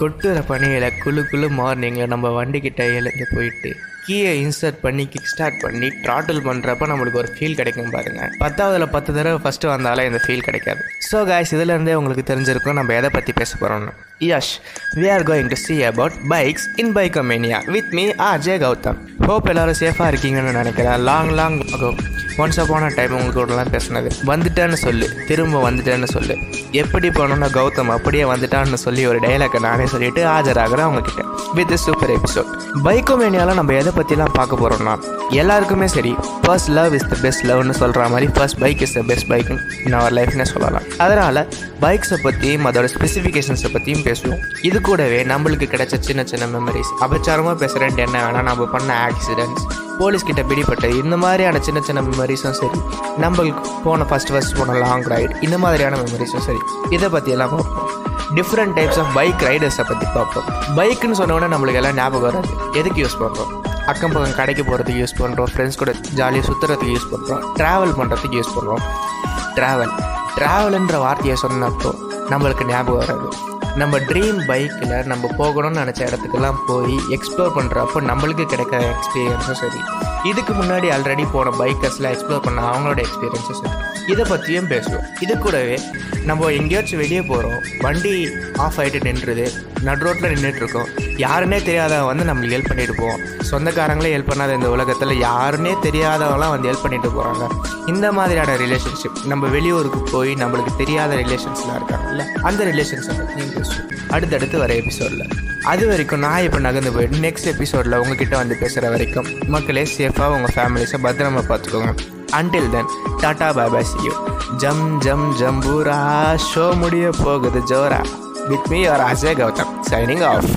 கொட்டுற பணியில் குளு குளு மார்னிங்கில் நம்ம வண்டிக்கிட்ட எழுந்து போயிட்டு கீயை இன்சர்ட் பண்ணி கிக் ஸ்டார்ட் பண்ணி ட்ராட்டில் பண்ணுறப்ப நம்மளுக்கு ஒரு ஃபீல் கிடைக்கும் பாருங்க. பத்தாவதுல பத்து தடவை ஃபஸ்ட்டு வந்தாலே இந்த ஃபீல் கிடைக்காது. ஸோ காய்ஸ் இதுலேருந்தே உங்களுக்கு தெரிஞ்சிருக்கும் நம்ம எதை பற்றி பேச போகிறோம்னு yes we are going to see about bikes in bikemania with me RJ Gautham hope எல்லாரும் சேஃபாக இருக்கீங்கன்னு நினைக்கிறேன். Long long once upon a time உங்களுக்கு கூடலாம் வந்துட்டேன்னு சொல்லு. திரும்ப வந்துட்டேன்னு சொல்லு. எப்படி போனோம்னா கௌதம் அப்படியே வந்துட்டான்னு சொல்லி ஒரு டைலாக்கை நானே சொல்லிட்டு ஆஜராகிறேன் அவங்கக்கிட்ட வித் சூப்பர் எபிசோட் பைக்கோமேனியாவில் நம்ம எதை பற்றிலாம் பார்க்க போகிறோம்னா எல்லாருக்குமே சரி. First love is the best லவ்னு சொல்கிற மாதிரி first bike is the best பைக்குன்னு in our லைஃப்னே சொல்லலாம். அதனால் பைக்ஸை பற்றியும் அதோட ஸ்பெசிஃபிகேஷன்ஸை பற்றியும் பேசுவோம். இது கூடவே நம்மளுக்கு கிடைச்ச சின்ன சின்ன மெமரிஸ் அபச்சாரமாக பேசுகிறேன்ட்டு என்ன வேணால் நம்ம பண்ண ஆக்சிடென்ட்ஸ் போலீஸ் கிட்ட பிடிப்பட்டது இந்த மாதிரியான சின்ன சின்ன மெமரிஸும் சரி நம்மளுக்கு போன ஃபஸ்ட் ஃபஸ்ட் போன லாங் ரைட் இந்த மாதிரியான மெமரிஸும் சரி இதை பற்றியெல்லாம் பார்ப்போம். டிஃப்ரெண்ட் டைப்ஸ் ஆஃப் பைக் ரைடர்ஸை பற்றி பார்ப்போம். பைக்குன்னு சொன்னோடனே நம்மளுக்கு எல்லாம் ஞாபகம் வராது. எதுக்கு யூஸ் பண்ணுறோம் அக்கம் பக்கம் கடைக்கு போகிறதுக்கு யூஸ் பண்ணுறோம் ஃப்ரெண்ட்ஸ் கூட ஜாலியாக சுற்றுறதுக்கு யூஸ் பண்ணுறோம் ட்ராவல் பண்ணுறதுக்கு யூஸ் பண்ணுறோம் ட்ராவல் ட்ராவல்ன்ற வார்த்தையை சொன்னப்போ நம்மளுக்கு ஞாபகம் வராது. நம்ம ட்ரீம் பைக்கில் நம்ம போகணும்னு நினச்ச இடத்துக்கெல்லாம் போய் எக்ஸ்ப்ளோர் பண்ணுறப்போ நம்மளுக்கு கிடைக்கிற எக்ஸ்பீரியன்ஸும் சரி. இதுக்கு முன்னாடி ஆல்ரெடி போன பைக்கர்ஸில் எக்ஸ்ப்ளோர் பண்ண அவங்களோட எக்ஸ்பீரியன்ஸும் சரி. இதை பற்றியும் பேசுவோம். இது கூடவே நம்ம எங்கேயாச்சும் வெளியே போகிறோம் வண்டி ஆஃப் ஆகிட்டு நின்றுது நடு ரோட்டில் நின்றுட்டுருக்கோம் யாருன்னே தெரியாதவன் வந்து நம்மளுக்கு ஹெல்ப் பண்ணிட்டு போவோம் சொந்தக்காரங்களே ஹெல்ப் பண்ணாத இந்த உலகத்தில் யாருன்னே தெரியாதவங்களாம் வந்து ஹெல்ப் பண்ணிட்டு போகிறாங்க இந்த மாதிரியான ரிலேஷன்ஷிப் நம்ம வெளியூருக்கு போய் நம்மளுக்கு தெரியாத ரிலேஷன்ஸ்லாம் இருக்காங்கல்ல அந்த ரிலேஷன்ஸை பேசுவோம் அடுத்தடுத்து வர எபிசோடில் அது வரைக்கும் நான் இப்போ நகர்ந்து போயிட்டு நெக்ஸ்ட் எபிசோடில் உங்ககிட்ட வந்து பேசுகிற வரைக்கும் மக்களே சேஃபாக உங்கள் ஃபேமிலிஸை பத்திரமா பார்த்துக்கோங்க அன்டில் தென் டாடா பாபா சியூ ஜம் ஜம் ஜம்பூரா ஷோ முடிய போகுது ஜோரா. With me your Ajay Gautham signing off